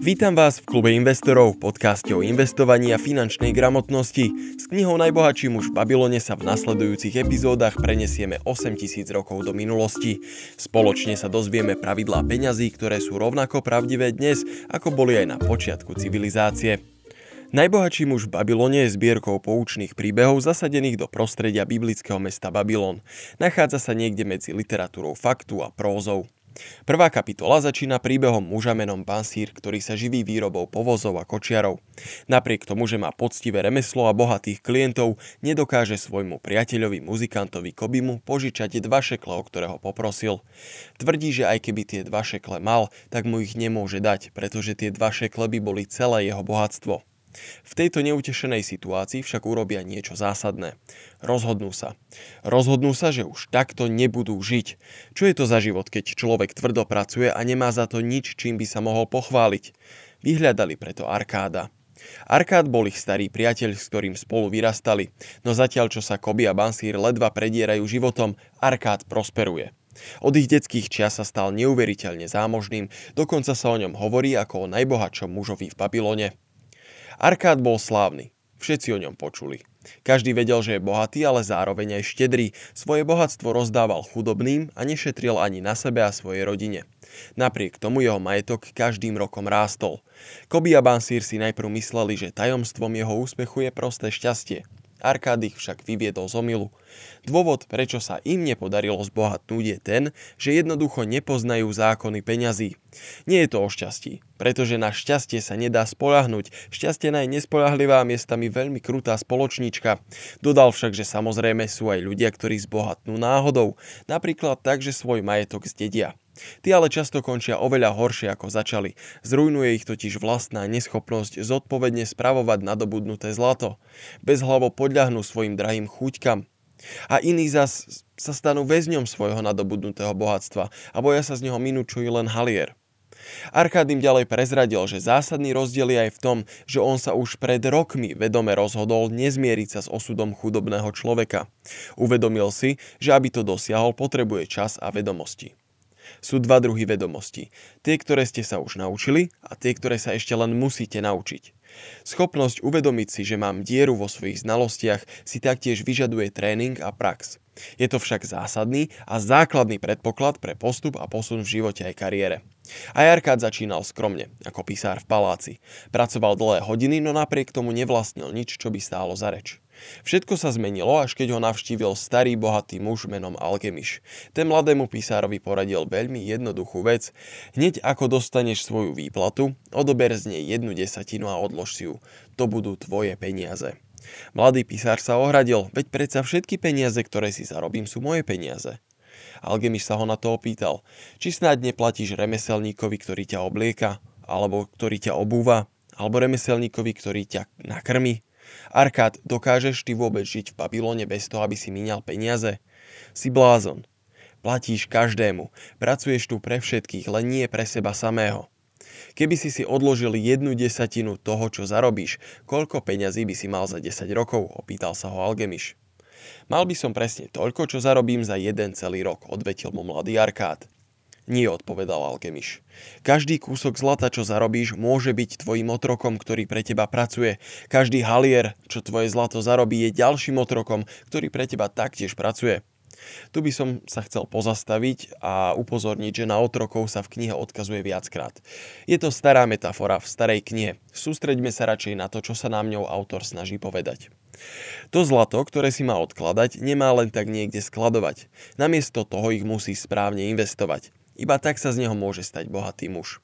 Vítam vás v klube investorov, podcaste o investovaní a finančnej gramotnosti. S knihou Najbohatší muž v Babylone sa v nasledujúcich epizódach prenesieme 8000 rokov do minulosti. Spoločne sa dozvieme pravidlá peňazí, ktoré sú rovnako pravdivé dnes, ako boli aj na počiatku civilizácie. Najbohatší muž v Babylone je zbierkou poučných príbehov zasadených do prostredia biblického mesta Babylon. Nachádza sa niekde medzi literatúrou faktu a prózou. Prvá kapitola začína príbehom muža menom Bansír, ktorý sa živí výrobou povozov a kočiarov. Napriek tomu, že má poctivé remeslo a bohatých klientov, nedokáže svojmu priateľovi muzikantovi Kobimu požičať dva šekle, o ktorého poprosil. Tvrdí, že aj keby tie dva šekle mal, tak mu ich nemôže dať, pretože tie dva šekle by boli celé jeho bohatstvo. V tejto neutešenej situácii však urobia niečo zásadné. Rozhodnú sa. Rozhodnú sa, že už takto nebudú žiť. Čo je to za život, keď človek tvrdo pracuje a nemá za to nič, čím by sa mohol pochváliť? Vyhľadali preto Arkáda. Arkád bol ich starý priateľ, s ktorým spolu vyrastali, no zatiaľ čo sa Koby a Bansír ledva predierajú životom, Arkád prosperuje. Od ich detských čias sa stal neuveriteľne zámožným, dokonca sa o ňom hovorí ako o najbohatšom mužovi v Babylone. Arkád bol slávny. Všetci o ňom počuli. Každý vedel, že je bohatý, ale zároveň aj štedrý. Svoje bohatstvo rozdával chudobným a nešetril ani na sebe a svojej rodine. Napriek tomu jeho majetok každým rokom rástol. Koby a Bansír si najprv mysleli, že tajomstvom jeho úspechu je prosté šťastie. Arkád ich však vyviedol z omilu. Dôvod, prečo sa im nepodarilo zbohatnúť je ten, že jednoducho nepoznajú zákony peňazí. Nie je to o šťastí, pretože na šťastie sa nedá spolahnuť. Šťastie je nespolahlivá miestami veľmi krutá spoločníčka. Dodal však, že samozrejme sú aj ľudia, ktorí zbohatnú náhodou, napríklad tak, že svoj majetok zdedia. Tí ale často končia oveľa horšie ako začali. Zrujnuje ich totiž vlastná neschopnosť zodpovedne spravovať nadobudnuté zlato. Bez hlavo podľahnú svojim drahým chúťkam. A iní zas sa stanú väzňom svojho nadobudnutého bohatstva a boja sa z neho minúčujú len halier. Arkád im ďalej prezradil, že zásadný rozdiel je aj v tom, že on sa už pred rokmi vedome rozhodol nezmieriť sa s osudom chudobného človeka. Uvedomil si, že aby to dosiahol, potrebuje čas a vedomosti sú dva druhy vedomostí. Tie, ktoré ste sa už naučili a tie, ktoré sa ešte len musíte naučiť. Schopnosť uvedomiť si, že mám dieru vo svojich znalostiach, si taktiež vyžaduje tréning a prax. Je to však zásadný a základný predpoklad pre postup a posun v živote aj kariére. Aj Arkád začínal skromne, ako písár v paláci. Pracoval dlhé hodiny, no napriek tomu nevlastnil nič, čo by stálo za reč. Všetko sa zmenilo, až keď ho navštívil starý bohatý muž menom Algemiš. Ten mladému písárovi poradil veľmi jednoduchú vec. Hneď ako dostaneš svoju výplatu, odober z nej jednu desatinu a odlož si ju. To budú tvoje peniaze. Mladý písar sa ohradil, veď predsa všetky peniaze, ktoré si zarobím, sú moje peniaze. Algemiš sa ho na to opýtal, či snáď neplatíš remeselníkovi, ktorý ťa oblieka, alebo ktorý ťa obúva, alebo remeselníkovi, ktorý ťa nakrmi. Arkád, dokážeš ty vôbec žiť v Babylone bez toho, aby si míňal peniaze? Si blázon. Platíš každému. Pracuješ tu pre všetkých, len nie pre seba samého. Keby si si odložil jednu desatinu toho, čo zarobíš, koľko peňazí by si mal za 10 rokov? Opýtal sa ho Algemiš. Mal by som presne toľko, čo zarobím za jeden celý rok, odvetil mu mladý Arkád. Nie, odpovedal Alkemiš. Každý kúsok zlata, čo zarobíš, môže byť tvojim otrokom, ktorý pre teba pracuje. Každý halier, čo tvoje zlato zarobí, je ďalším otrokom, ktorý pre teba taktiež pracuje. Tu by som sa chcel pozastaviť a upozorniť, že na otrokov sa v knihe odkazuje viackrát. Je to stará metafora v starej knihe. Sústreďme sa radšej na to, čo sa nám ňou autor snaží povedať. To zlato, ktoré si má odkladať, nemá len tak niekde skladovať. Namiesto toho ich musí správne investovať. Iba tak sa z neho môže stať bohatý muž.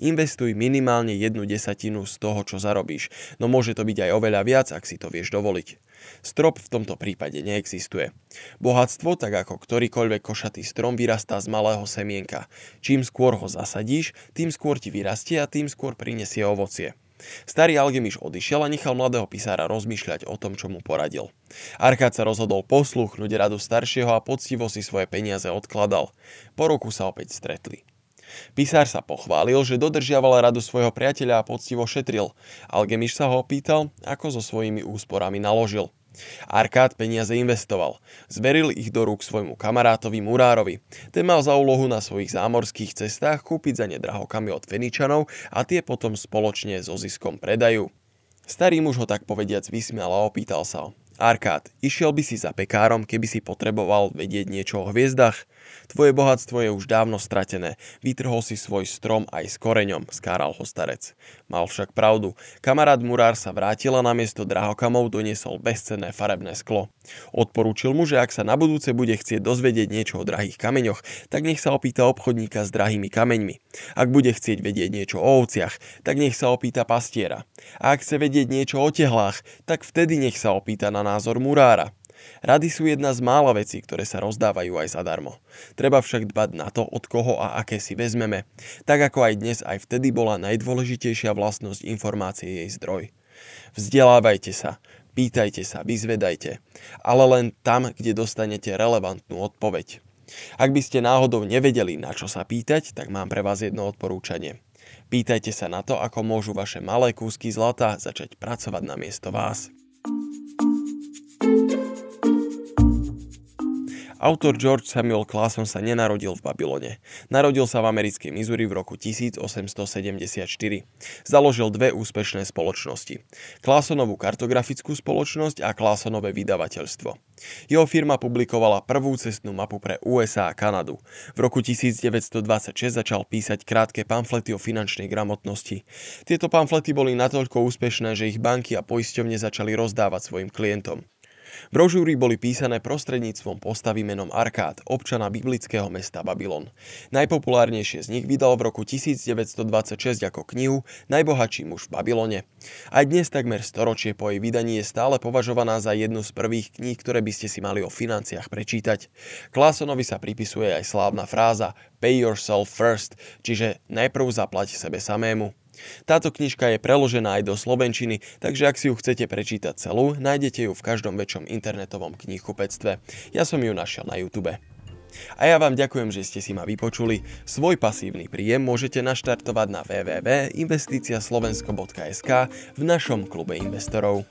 Investuj minimálne jednu desatinu z toho, čo zarobíš, no môže to byť aj oveľa viac, ak si to vieš dovoliť. Strop v tomto prípade neexistuje. Bohatstvo, tak ako ktorýkoľvek košatý strom, vyrastá z malého semienka. Čím skôr ho zasadíš, tým skôr ti vyrastie a tým skôr prinesie ovocie. Starý Algemiš odišiel a nechal mladého písára rozmýšľať o tom, čo mu poradil. Arkád sa rozhodol posluchnúť radu staršieho a poctivo si svoje peniaze odkladal. Po roku sa opäť stretli. Písár sa pochválil, že dodržiaval radu svojho priateľa a poctivo šetril. Algemiš sa ho opýtal, ako so svojimi úsporami naložil. Arkád peniaze investoval. Zveril ich do rúk svojmu kamarátovi Murárovi. Ten mal za úlohu na svojich zámorských cestách kúpiť za ne drahokamy od Feničanov a tie potom spoločne so ziskom predajú. Starý muž ho tak povediac vysmial a opýtal sa ho. Arkád, išiel by si za pekárom, keby si potreboval vedieť niečo o hviezdach? Tvoje bohatstvo je už dávno stratené. Vytrhol si svoj strom aj s koreňom, skáral ho starec. Mal však pravdu. Kamarát Murár sa vrátil a namiesto drahokamov doniesol bezcenné farebné sklo. Odporúčil mu, že ak sa na budúce bude chcieť dozvedieť niečo o drahých kameňoch, tak nech sa opýta obchodníka s drahými kameňmi. Ak bude chcieť vedieť niečo o ovciach, tak nech sa opýta pastiera. A ak chce vedieť niečo o tehlách, tak vtedy nech sa opýta na názor murára. Rady sú jedna z mála vecí, ktoré sa rozdávajú aj zadarmo. Treba však dbať na to, od koho a aké si vezmeme. Tak ako aj dnes, aj vtedy bola najdôležitejšia vlastnosť informácie jej zdroj. Vzdelávajte sa, pýtajte sa, vyzvedajte, ale len tam, kde dostanete relevantnú odpoveď. Ak by ste náhodou nevedeli, na čo sa pýtať, tak mám pre vás jedno odporúčanie. Pýtajte sa na to, ako môžu vaše malé kúsky zlata začať pracovať na miesto vás. Autor George Samuel Clason sa nenarodil v Babylone. Narodil sa v americkej Missouri v roku 1874. Založil dve úspešné spoločnosti. Clasonovú kartografickú spoločnosť a Clasonové vydavateľstvo. Jeho firma publikovala prvú cestnú mapu pre USA a Kanadu. V roku 1926 začal písať krátke pamflety o finančnej gramotnosti. Tieto pamflety boli natoľko úspešné, že ich banky a poisťovne začali rozdávať svojim klientom. Brožúry boli písané prostredníctvom postavy menom Arkád, občana biblického mesta Babylon. Najpopulárnejšie z nich vydal v roku 1926 ako knihu Najbohatší muž v Babylone. Aj dnes takmer storočie po jej vydaní je stále považovaná za jednu z prvých kníh, ktoré by ste si mali o financiách prečítať. Klásonovi sa pripisuje aj slávna fráza Pay yourself first, čiže najprv zaplať sebe samému. Táto knižka je preložená aj do slovenčiny, takže ak si ju chcete prečítať celú, nájdete ju v každom väčšom internetovom knihkupectve. Ja som ju našiel na YouTube. A ja vám ďakujem, že ste si ma vypočuli. Svoj pasívny príjem môžete naštartovať na www.investiciaslovensko.sk v našom klube investorov.